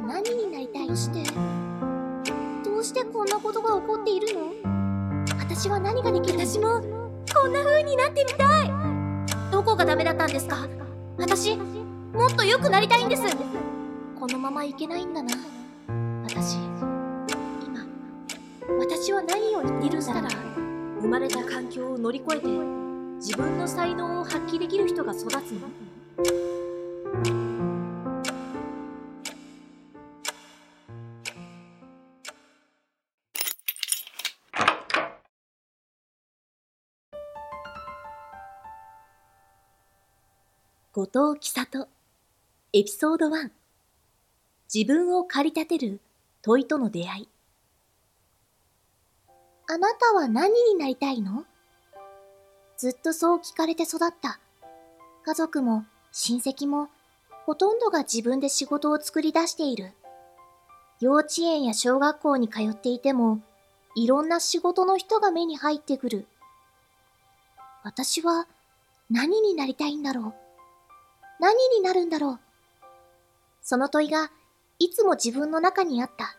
は何になりたい？して。どうしてこんなことが起こっているの？私は何ができる私もこんな風になってみたい。どこがダメだったんですか？私もっと良くなりたいんです。このままいけないんだな。私今私は何を言っているんだろう？生まれた環境を乗り越えて自分の才能を発揮できる人が育つの後藤喜里エピソード1自分を駆り立てる問いとの出会いあなたは何になりたいの？ずっとそう聞かれて育った。家族も親戚もほとんどが自分で仕事を作り出している。幼稚園や小学校に通っていてもいろんな仕事の人が目に入ってくる。私は何になりたいんだろう？何になるんだろう？その問いがいつも自分の中にあった。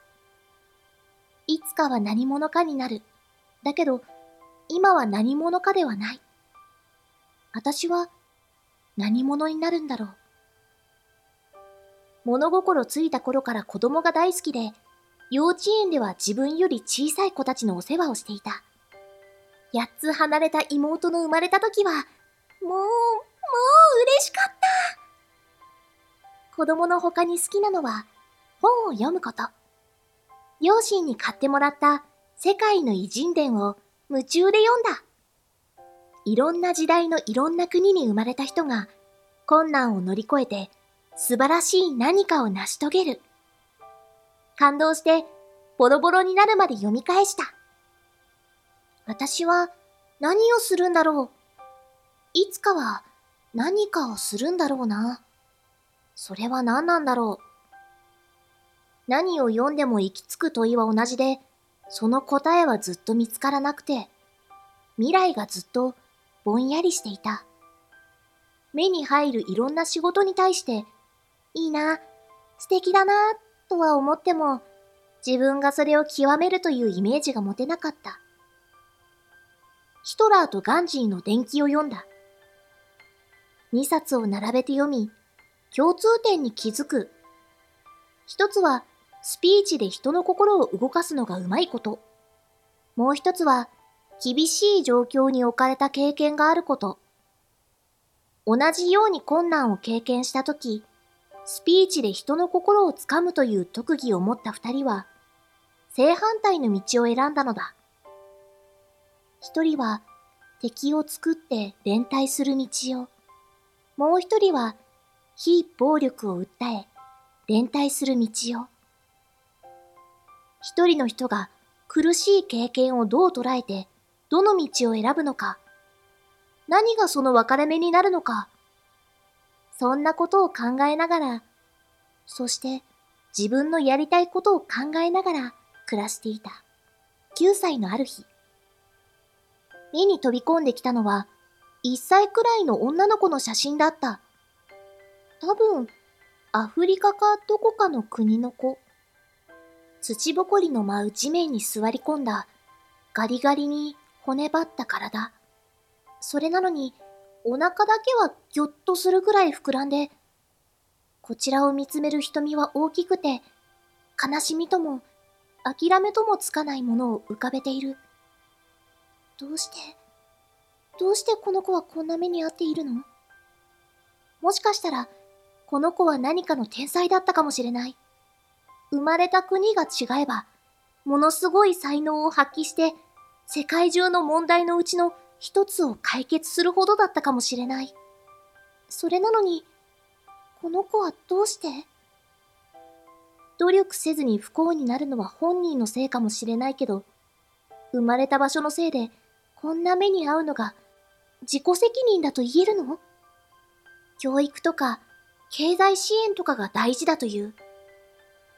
いつかは何者かになる。だけど、今は何者かではない。私は何者になるんだろう。物心ついた頃から子供が大好きで、幼稚園では自分より小さい子たちのお世話をしていた。八つ離れた妹の生まれた時は、もう、もう嬉しかった。子供の他に好きなのは本を読むこと。両親に買ってもらった世界の偉人伝を夢中で読んだ。いろんな時代のいろんな国に生まれた人が困難を乗り越えて素晴らしい何かを成し遂げる。感動してボロボロになるまで読み返した。私は何をするんだろう。いつかは何かをするんだろうな。それは何なんだろう。何を読んでも行き着く問いは同じで、その答えはずっと見つからなくて、未来がずっとぼんやりしていた。目に入るいろんな仕事に対して、いいな、素敵だな、とは思っても、自分がそれを極めるというイメージが持てなかった。ヒトラーとガンジーの伝記を読んだ。二冊を並べて読み、共通点に気づく。一つは、スピーチで人の心を動かすのがうまいこと。もう一つは、厳しい状況に置かれた経験があること。同じように困難を経験したとき、スピーチで人の心をつかむという特技を持った二人は、正反対の道を選んだのだ。一人は敵を作って連帯する道を、もう一人は非暴力を訴え連帯する道を。一人の人が苦しい経験をどう捉えて、どの道を選ぶのか、何がその分かれ目になるのか、そんなことを考えながら、そして自分のやりたいことを考えながら暮らしていた。9歳のある日、目に飛び込んできたのは、1歳くらいの女の子の写真だった。多分、アフリカかどこかの国の子。土ぼこりの舞う地面に座り込んだ、ガリガリに骨張った体。それなのに、お腹だけはぎょっとするくらい膨らんで、こちらを見つめる瞳は大きくて、悲しみとも、諦めともつかないものを浮かべている。どうして、どうしてこの子はこんな目に遭っているの？もしかしたら、この子は何かの天才だったかもしれない。生まれた国が違えば、ものすごい才能を発揮して、世界中の問題のうちの一つを解決するほどだったかもしれない。それなのに、この子はどうして？努力せずに不幸になるのは本人のせいかもしれないけど、生まれた場所のせいで、こんな目に遭うのが自己責任だと言えるの？教育とか経済支援とかが大事だという。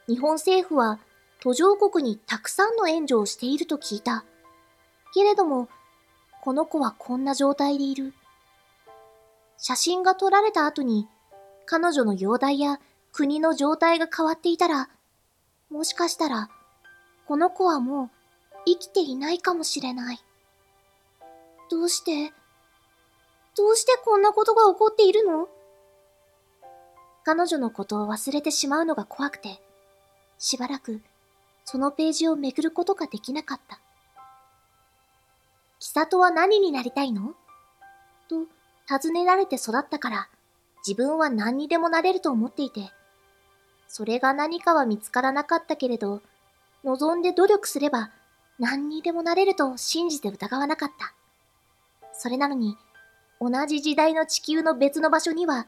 日本政府は途上国にたくさんの援助をしていると聞いた。けれども、この子はこんな状態でいる。写真が撮られた後に、彼女の容体や国の状態が変わっていたら、もしかしたら、この子はもう生きていないかもしれない。どうしてどうしてこんなことが起こっているの？彼女のことを忘れてしまうのが怖くて、しばらくそのページをめくることができなかった。キサトは何になりたいの？と尋ねられて育ったから、自分は何にでもなれると思っていて、それが何かは見つからなかったけれど、望んで努力すれば何にでもなれると信じて疑わなかった。それなのに、同じ時代の地球の別の場所には、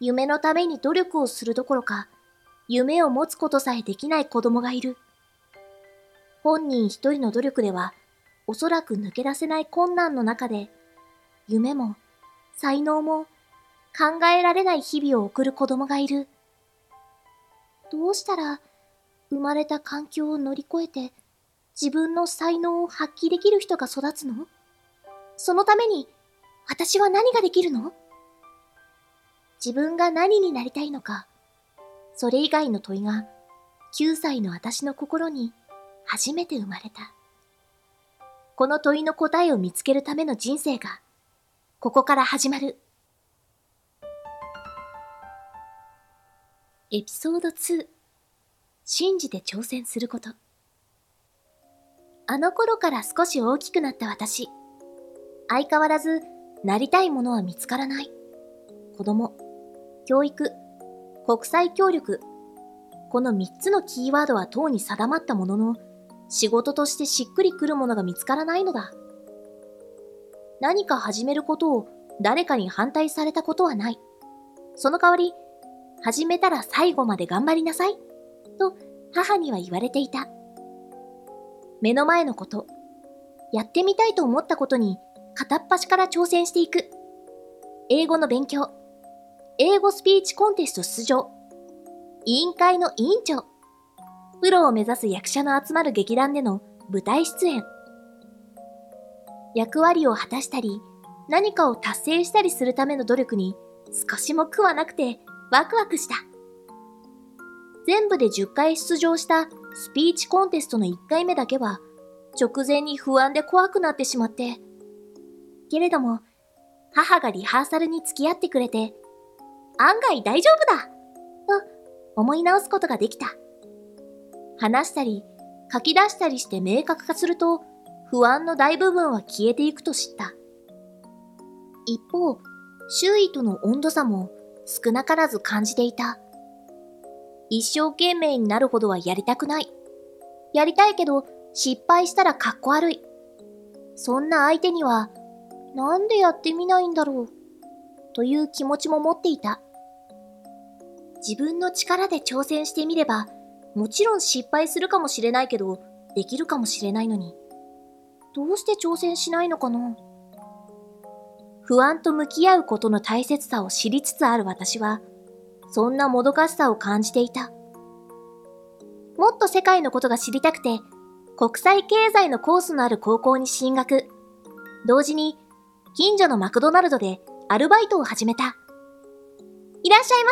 夢のために努力をするどころか、夢を持つことさえできない子供がいる。本人一人の努力では、おそらく抜け出せない困難の中で、夢も、才能も、考えられない日々を送る子供がいる。どうしたら、生まれた環境を乗り越えて、自分の才能を発揮できる人が育つの？そのために、私は何ができるの？自分が何になりたいのか、それ以外の問いが、9歳の私の心に初めて生まれた。この問いの答えを見つけるための人生が、ここから始まる。エピソード2信じて挑戦すること。あの頃から少し大きくなった私。相変わらず、なりたいものは見つからない。子供、教育、国際協力。この3つのキーワードは等に定まったものの、仕事としてしっくりくるものが見つからないのだ。何か始めることを誰かに反対されたことはない。その代わり、始めたら最後まで頑張りなさい。と母には言われていた。目の前のこと、やってみたいと思ったことに片っ端から挑戦していく。英語の勉強、英語スピーチコンテスト出場、委員会の委員長、プロを目指す役者の集まる劇団での舞台出演。役割を果たしたり、何かを達成したりするための努力に少しも苦はなくてワクワクした。全部で10回出場したスピーチコンテストの1回目だけは、直前に不安で怖くなってしまって。けれども、母がリハーサルに付き合ってくれて、案外大丈夫だと思い直すことができた。話したり、書き出したりして明確化すると、不安の大部分は消えていくと知った。一方、周囲との温度差も少なからず感じていた。一生懸命になるほどはやりたくない。やりたいけど失敗したらかっこ悪い。そんな相手には、なんでやってみないんだろう？という気持ちも持っていた。自分の力で挑戦してみれば、もちろん失敗するかもしれないけど、できるかもしれないのに。どうして挑戦しないのかな？不安と向き合うことの大切さを知りつつある私は、そんなもどかしさを感じていた。もっと世界のことが知りたくて、国際経済のコースのある高校に進学。同時に、近所のマクドナルドでアルバイトを始めた。いらっしゃいま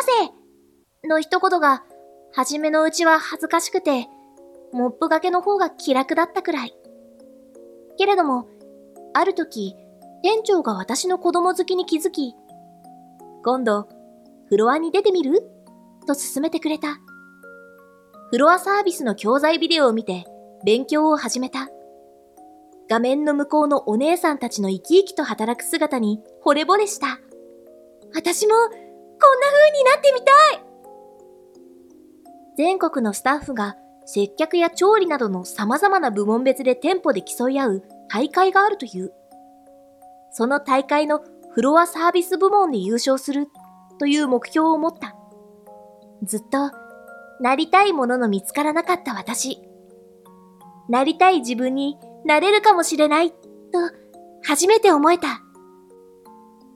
せの一言が、初めのうちは恥ずかしくて、モップがけの方が気楽だったくらい。けれども、ある時、店長が私の子供好きに気づき、今度、フロアに出てみる？と勧めてくれた。フロアサービスの教材ビデオを見て勉強を始めた。画面の向こうのお姉さんたちの生き生きと働く姿に惚れ惚れした。私もこんな風になってみたい全国のスタッフが接客や調理などの様々な部門別で店舗で競い合う大会があるという。その大会のフロアサービス部門で優勝するという目標を持った。ずっと、なりたいものの見つからなかった私。なりたい自分になれるかもしれない、と、初めて思えた。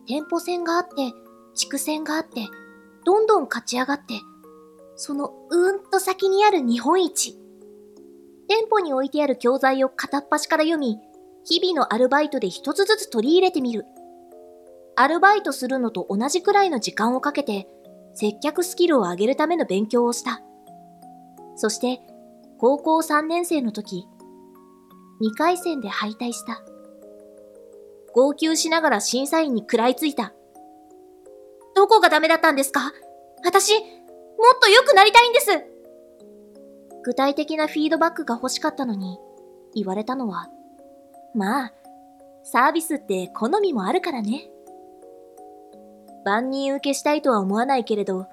店舗戦があって、地区戦があって、どんどん勝ち上がって、そのうーんと先にある日本一。店舗に置いてある教材を片っ端から読み、日々のアルバイトで一つずつ取り入れてみる。アルバイトするのと同じくらいの時間をかけて、接客スキルを上げるための勉強をした。そして、高校3年生の時、2回戦で敗退した。号泣しながら審査員に食らいついた。どこがダメだったんですか？私、もっと良くなりたいんです具体的なフィードバックが欲しかったのに、言われたのは、まあ、サービスって好みもあるからね。万人受けしたいとは思わないけれど、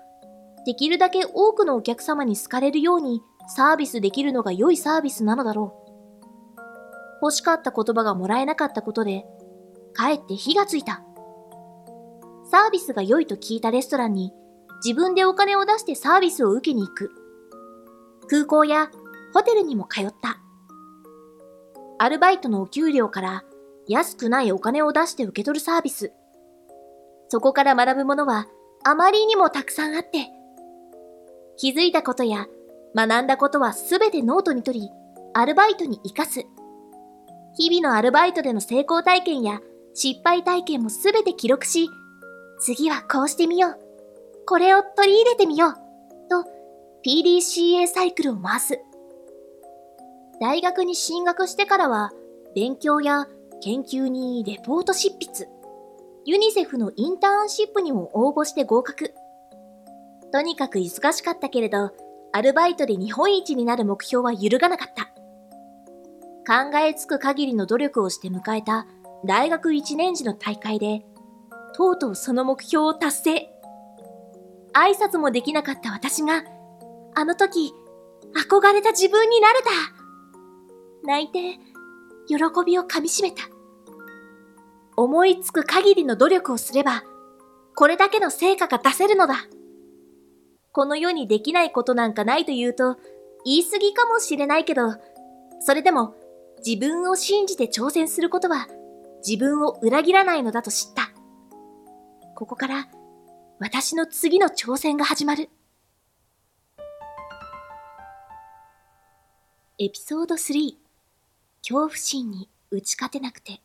できるだけ多くのお客様に好かれるようにサービスできるのが良いサービスなのだろう。欲しかった言葉がもらえなかったことで、かえって火がついた。サービスが良いと聞いたレストランに自分でお金を出してサービスを受けに行く。空港やホテルにも通った。アルバイトのお給料から安くないお金を出して受け取るサービス。そこから学ぶものはあまりにもたくさんあって、気づいたことや学んだことはすべてノートに取り、アルバイトに活かす。日々のアルバイトでの成功体験や失敗体験もすべて記録し、次はこうしてみよう。これを取り入れてみよう。と、PDCA サイクルを回す。大学に進学してからは、勉強や研究にレポート執筆、ユニセフのインターンシップにも応募して合格。とにかく忙しかったけれど、アルバイトで日本一になる目標は揺るがなかった。考えつく限りの努力をして迎えた大学1年時の大会で、とうとうその目標を達成。挨拶もできなかった私が、あの時、憧れた自分になれた。泣いて、喜びをかみしめた。思いつく限りの努力をすれば、これだけの成果が出せるのだ。この世にできないことなんかないと言うと、言い過ぎかもしれないけど、それでも自分を信じて挑戦することは自分を裏切らないのだと知った。ここから私の次の挑戦が始まる。エピソード3恐怖心に打ち勝てなくて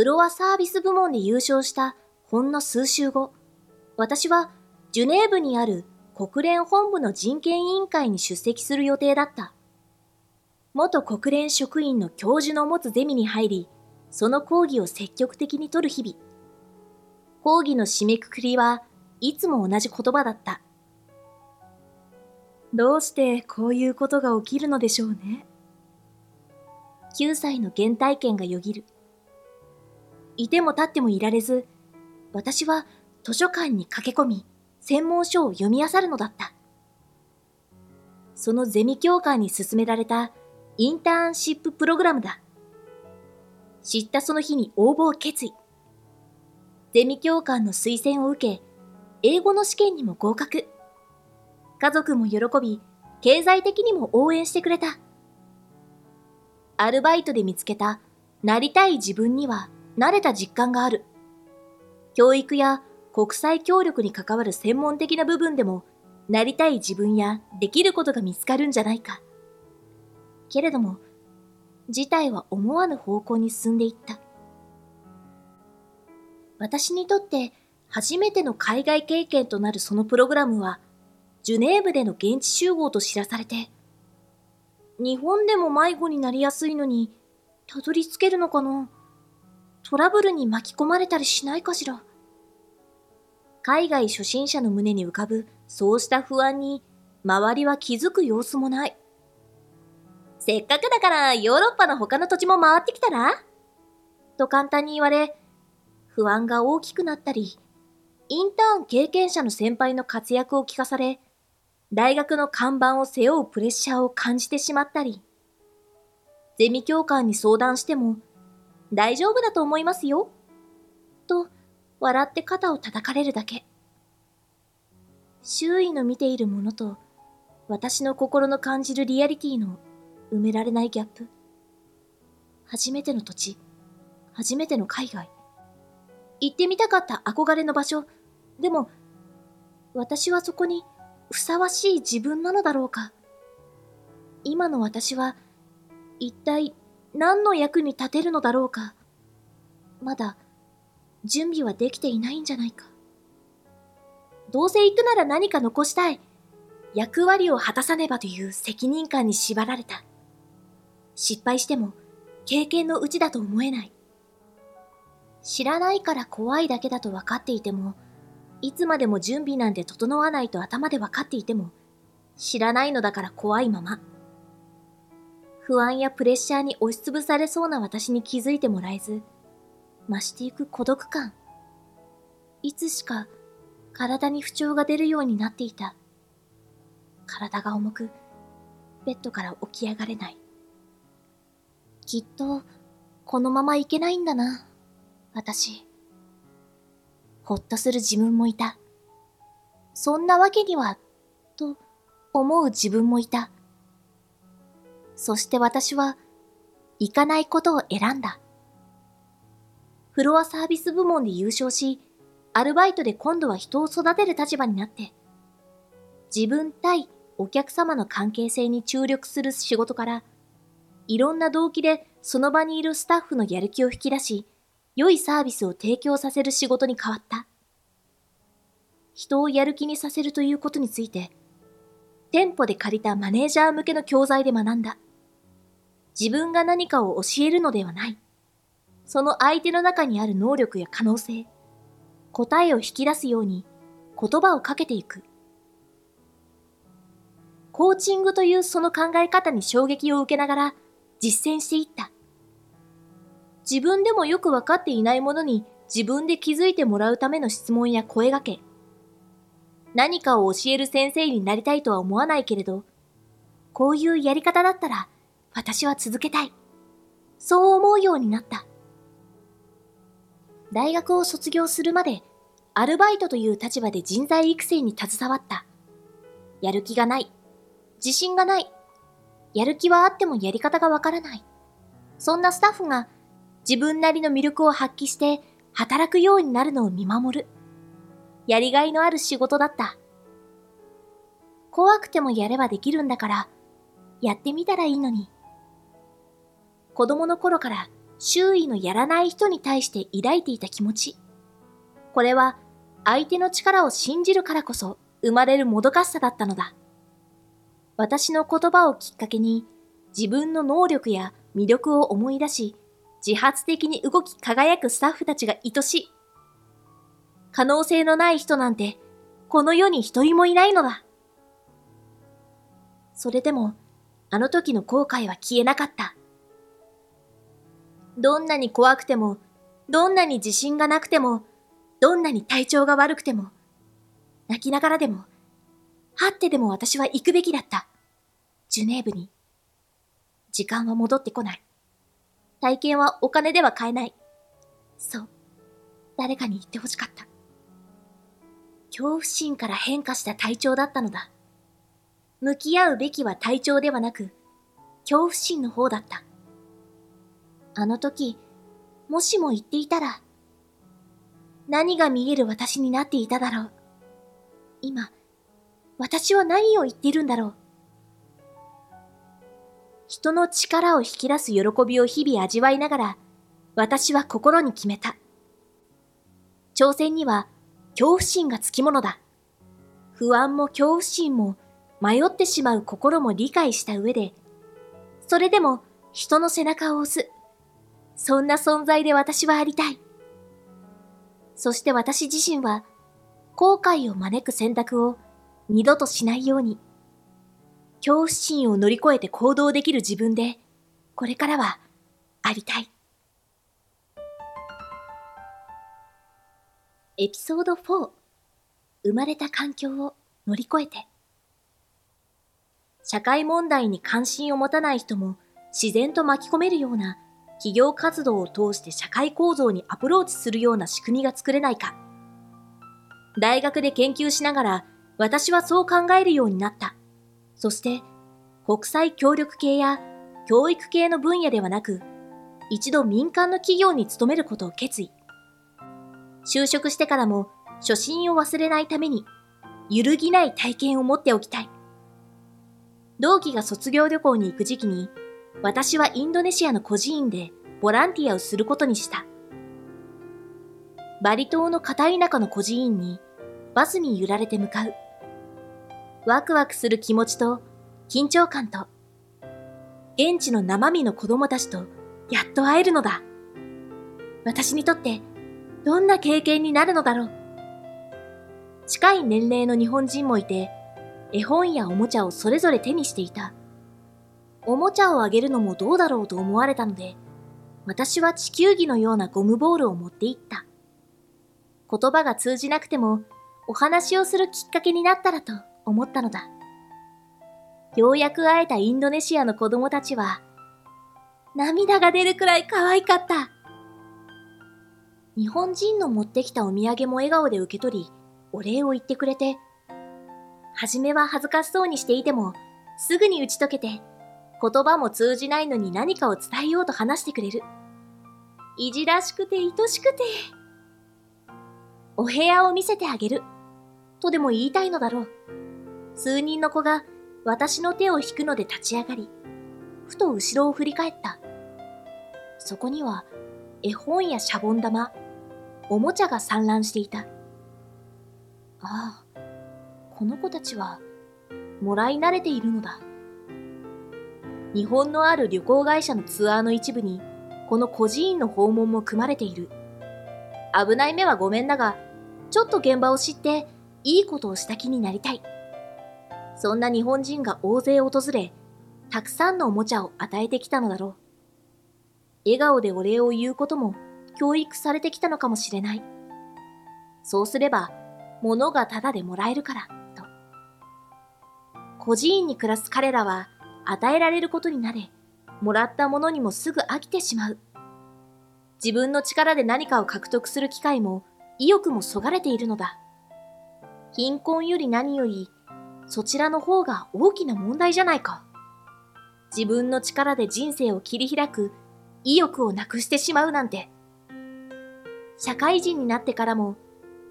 フロアサービス部門で優勝したほんの数週後、私はジュネーブにある国連本部の人権委員会に出席する予定だった。元国連職員の教授の持つゼミに入り、その講義を積極的に取る日々。講義の締めくくりはいつも同じ言葉だった。どうしてこういうことが起きるのでしょうね。9歳の原体験がよぎる。いても立ってもいられず、私は図書館に駆け込み、専門書を読み漁るのだった。そのゼミ教官に勧められたインターンシッププログラムだ。知ったその日に応募を決意。ゼミ教官の推薦を受け、英語の試験にも合格。家族も喜び、経済的にも応援してくれた。アルバイトで見つけた、なりたい自分には慣れた実感がある。教育や国際協力に関わる専門的な部分でも、なりたい自分やできることが見つかるんじゃないか。けれども、事態は思わぬ方向に進んでいった。私にとって初めての海外経験となるそのプログラムは、ジュネーブでの現地集合と知らされて、日本でも迷子になりやすいのに、たどり着けるのかな？トラブルに巻き込まれたりしないかしら？海外初心者の胸に浮かぶそうした不安に周りは気づく様子もない。せっかくだからヨーロッパの他の土地も回ってきたら？と簡単に言われ、不安が大きくなったり、インターン経験者の先輩の活躍を聞かされ、大学の看板を背負うプレッシャーを感じてしまったり、ゼミ教官に相談しても大丈夫だと思いますよ。と、笑って肩を叩かれるだけ。周囲の見ているものと、私の心の感じるリアリティの埋められないギャップ。初めての土地、初めての海外。行ってみたかった憧れの場所。でも、私はそこにふさわしい自分なのだろうか。今の私は、一体何の役に立てるのだろうか。まだ、準備はできていないんじゃないか。どうせ行くなら何か残したい。役割を果たさねばという責任感に縛られた。失敗しても経験のうちだと思えない。知らないから怖いだけだと分かっていても、いつまでも準備なんて整わないと頭で分かっていても、知らないのだから怖いまま。不安やプレッシャーに押しつぶされそうな私に気づいてもらえず、増していく孤独感。いつしか体に不調が出るようになっていた。体が重く、ベッドから起き上がれない。きっと、このままいけないんだな、私。ほっとする自分もいた。そんなわけには、と思う自分もいた。そして私は、行かないことを選んだ。フロアサービス部門で優勝し、アルバイトで今度は人を育てる立場になって、自分対お客様の関係性に注力する仕事から、いろんな動機でその場にいるスタッフのやる気を引き出し、良いサービスを提供させる仕事に変わった。人をやる気にさせるということについて、店舗で借りたマネージャー向けの教材で学んだ。自分が何かを教えるのではない。その相手の中にある能力や可能性、答えを引き出すように言葉をかけていく。コーチングというその考え方に衝撃を受けながら実践していった。自分でもよくわかっていないものに自分で気づいてもらうための質問や声掛け。何かを教える先生になりたいとは思わないけれど、こういうやり方だったら私は続けたい。そう思うようになった。大学を卒業するまで、アルバイトという立場で人材育成に携わった。やる気がない。自信がない。やる気はあってもやり方がわからない。そんなスタッフが自分なりの魅力を発揮して働くようになるのを見守る。やりがいのある仕事だった。怖くてもやればできるんだから、やってみたらいいのに。子供の頃から周囲のやらない人に対して抱いていた気持ち。これは相手の力を信じるからこそ生まれるもどかしさだったのだ。私の言葉をきっかけに自分の能力や魅力を思い出し、自発的に動き輝くスタッフたちが愛しい。可能性のない人なんてこの世に一人もいないのだ。それでも、あの時の後悔は消えなかった。どんなに怖くても、どんなに自信がなくても、どんなに体調が悪くても、泣きながらでも、はってでも私は行くべきだった。ジュネーブに。時間は戻ってこない。体験はお金では買えない。そう。誰かに言ってほしかった。恐怖心から変化した体調だったのだ。向き合うべきは体調ではなく、恐怖心の方だった。あの時、もしも言っていたら、何が見える私になっていただろう。今、私は何を言ってるんだろう。人の力を引き出す喜びを日々味わいながら、私は心に決めた。挑戦には恐怖心がつきものだ。不安も恐怖心も迷ってしまう心も理解した上で、それでも人の背中を押す。そんな存在で私はありたい。そして私自身は、後悔を招く選択を二度としないように、恐怖心を乗り越えて行動できる自分で、これからは、ありたい。エピソード4生まれた環境を乗り越えて社会問題に関心を持たない人も自然と巻き込めるような企業活動を通して社会構造にアプローチするような仕組みが作れないか。大学で研究しながら私はそう考えるようになった。そして国際協力系や教育系の分野ではなく、一度民間の企業に勤めることを決意。就職してからも初心を忘れないために揺るぎない体験を持っておきたい。同期が卒業旅行に行く時期に私はインドネシアの孤児院でボランティアをすることにした。バリ島の片田舎の孤児院にバスに揺られて向かう。ワクワクする気持ちと緊張感と、現地の生身の子供たちとやっと会えるのだ。私にとってどんな経験になるのだろう。近い年齢の日本人もいて、絵本やおもちゃをそれぞれ手にしていた。おもちゃをあげるのもどうだろうと思われたので、私は地球儀のようなゴムボールを持って行った。言葉が通じなくても、お話をするきっかけになったらと思ったのだ。ようやく会えたインドネシアの子供たちは、涙が出るくらい可愛かった。日本人の持ってきたお土産も笑顔で受け取り、お礼を言ってくれて、はじめは恥ずかしそうにしていても、すぐに打ち解けて、言葉も通じないのに何かを伝えようと話してくれる。いじらしくて愛しくて。お部屋を見せてあげる。とでも言いたいのだろう。数人の子が私の手を引くので立ち上がり、ふと後ろを振り返った。そこには絵本やシャボン玉、おもちゃが散乱していた。ああ、この子たちはもらい慣れているのだ。日本のある旅行会社のツアーの一部に、この孤児院の訪問も組まれている。危ない目はごめんだが、ちょっと現場を知って、いいことをした気になりたい。そんな日本人が大勢訪れ、たくさんのおもちゃを与えてきたのだろう。笑顔でお礼を言うことも教育されてきたのかもしれない。そうすれば、物がタダでもらえるから、と。孤児院に暮らす彼らは、与えられることになれ、もらったものにもすぐ飽きてしまう。自分の力で何かを獲得する機会も、意欲もそがれているのだ。貧困より何より、そちらの方が大きな問題じゃないか。自分の力で人生を切り開く意欲をなくしてしまうなんて。社会人になってからも、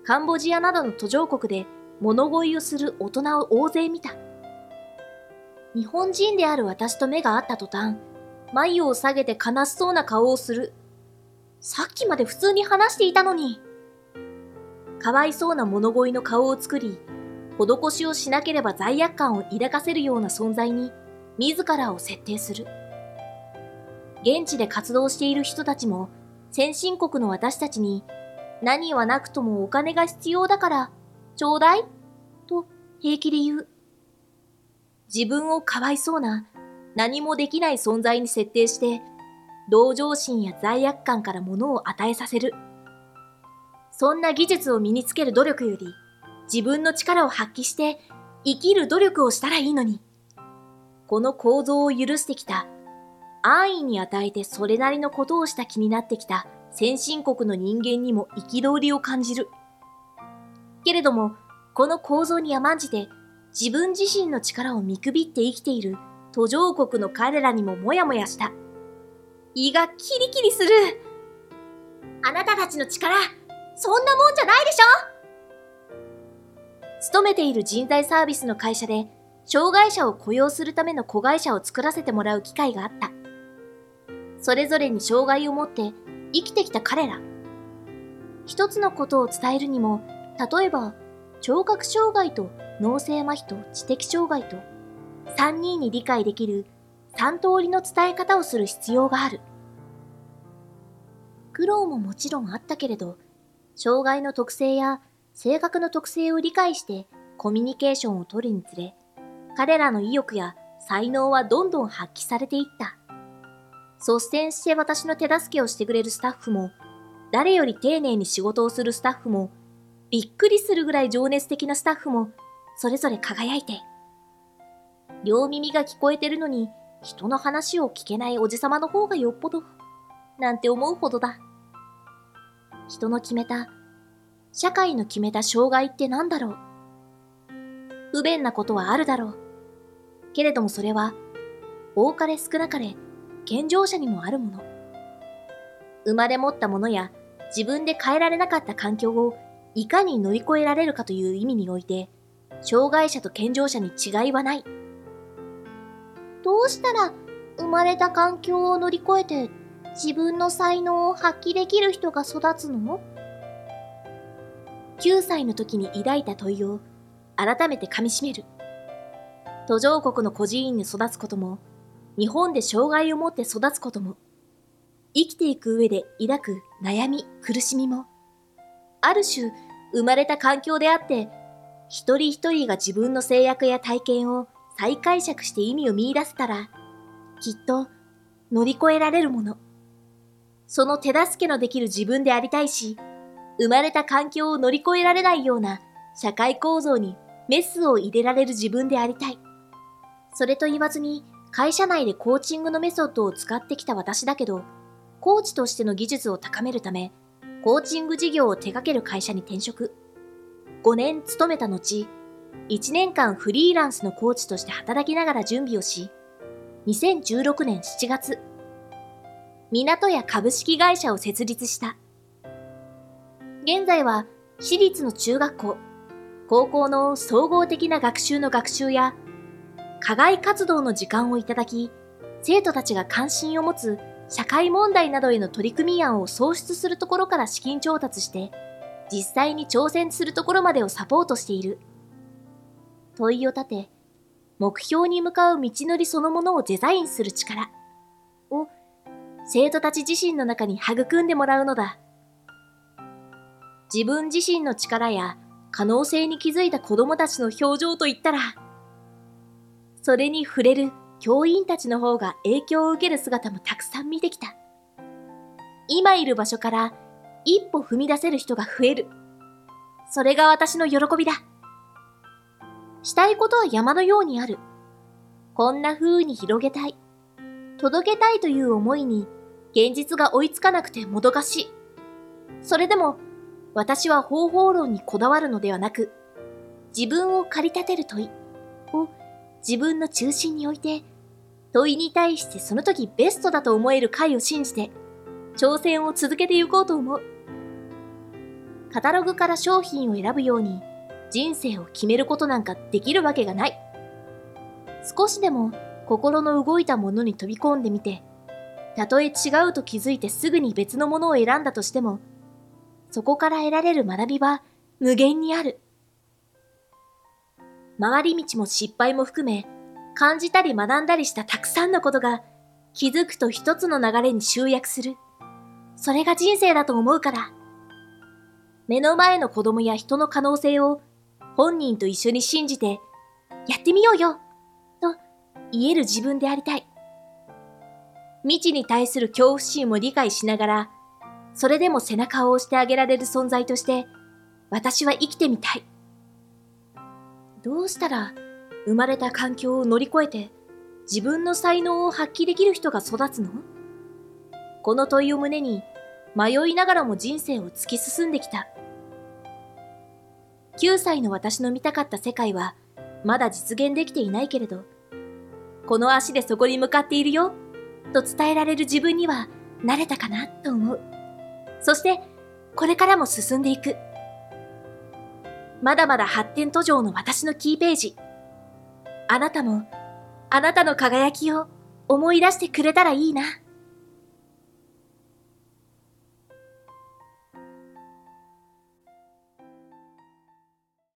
カンボジアなどの途上国で物乞いをする大人を大勢見た。日本人である私と目が合った途端、眉を下げて悲しそうな顔をする。さっきまで普通に話していたのに。かわいそうな物乞いの顔を作り、施しをしなければ罪悪感を抱かせるような存在に、自らを設定する。現地で活動している人たちも、先進国の私たちに、何はなくともお金が必要だから、ちょうだいと平気で言う。自分をかわいそうな、何もできない存在に設定して、同情心や罪悪感から物を与えさせる。そんな技術を身につける努力より、自分の力を発揮して生きる努力をしたらいいのに。この構造を許してきた安易に与えてそれなりのことをした気になってきた先進国の人間にも憤りを感じる。けれども、この構造に甘んじて自分自身の力を見くびって生きている途上国の彼らにもモヤモヤした。胃がキリキリする。あなたたちの力、そんなもんじゃないでしょ勤めている人材サービスの会社で、障害者を雇用するための子会社を作らせてもらう機会があった。それぞれに障害を持って生きてきた彼ら。一つのことを伝えるにも、例えば、聴覚障害と脳性麻痺と知的障害と、三人に理解できる三通りの伝え方をする必要がある。苦労ももちろんあったけれど、障害の特性や性格の特性を理解してコミュニケーションを取るにつれ、彼らの意欲や才能はどんどん発揮されていった。率先して私の手助けをしてくれるスタッフも、誰より丁寧に仕事をするスタッフも、びっくりするぐらい情熱的なスタッフも、それぞれ輝いて。両耳が聞こえてるのに、人の話を聞けないおじさまの方がよっぽど、なんて思うほどだ。人の決めた、社会の決めた障害って何だろう？不便なことはあるだろう。けれどもそれは、多かれ少なかれ健常者にもあるもの。生まれ持ったものや自分で変えられなかった環境をいかに乗り越えられるかという意味において、障害者と健常者に違いはない。どうしたら生まれた環境を乗り越えて自分の才能を発揮できる人が育つの？?9 歳の時に抱いた問いを改めて噛み締める。途上国の孤児院に育つことも、日本で障害を持って育つことも、生きていく上で抱く悩み、苦しみも、ある種生まれた環境であって、一人一人が自分の制約や体験を再解釈して意味を見出せたら、きっと乗り越えられるもの。その手助けのできる自分でありたいし、生まれた環境を乗り越えられないような社会構造にメスを入れられる自分でありたい。それと言わずに、会社内でコーチングのメソッドを使ってきた私だけど、コーチとしての技術を高めるため、コーチング事業を手掛ける会社に転職。5年勤めた後、1年間フリーランスのコーチとして働きながら準備をし、2016年7月、港屋株式会社を設立した。現在は私立の中学校、高校の総合的な学習の学習や課外活動の時間をいただき、生徒たちが関心を持つ社会問題などへの取り組み案を創出するところから資金調達して、実際に挑戦するところまでをサポートしている。問いを立て、目標に向かう道のりそのものをデザインする力を生徒たち自身の中に育んでもらうのだ。自分自身の力や可能性に気づいた子供たちの表情といったら、それに触れる教員たちの方が影響を受ける姿もたくさん見てきた。今いる場所から一歩踏み出せる人が増える。それが私の喜びだ。したいことは山のようにある。こんな風に広げたい。届けたいという思いに現実が追いつかなくてもどかしい。それでも私は方法論にこだわるのではなく、自分を駆り立てる問いを自分の中心に置いて、問いに対してその時ベストだと思える回を信じて、挑戦を続けていこうと思う。カタログから商品を選ぶように、人生を決めることなんかできるわけがない。少しでも心の動いたものに飛び込んでみて、たとえ違うと気づいてすぐに別のものを選んだとしても、そこから得られる学びは無限にある。回り道も失敗も含め、感じたり学んだりしたたくさんのことが、気づくと一つの流れに集約する。それが人生だと思うから。目の前の子供や人の可能性を本人と一緒に信じて、やってみようよと言える自分でありたい。未知に対する恐怖心も理解しながら、それでも背中を押してあげられる存在として、私は生きてみたい。どうしたら生まれた環境を乗り越えて自分の才能を発揮できる人が育つの？この問いを胸に迷いながらも人生を突き進んできた。9歳の私の見たかった世界はまだ実現できていないけれど、この足でそこに向かっているよと伝えられる自分には慣れたかなと思う。そしてこれからも進んでいく。まだまだ発展途上の私のキーページ。あなたも、あなたの輝きを思い出してくれたらいいな。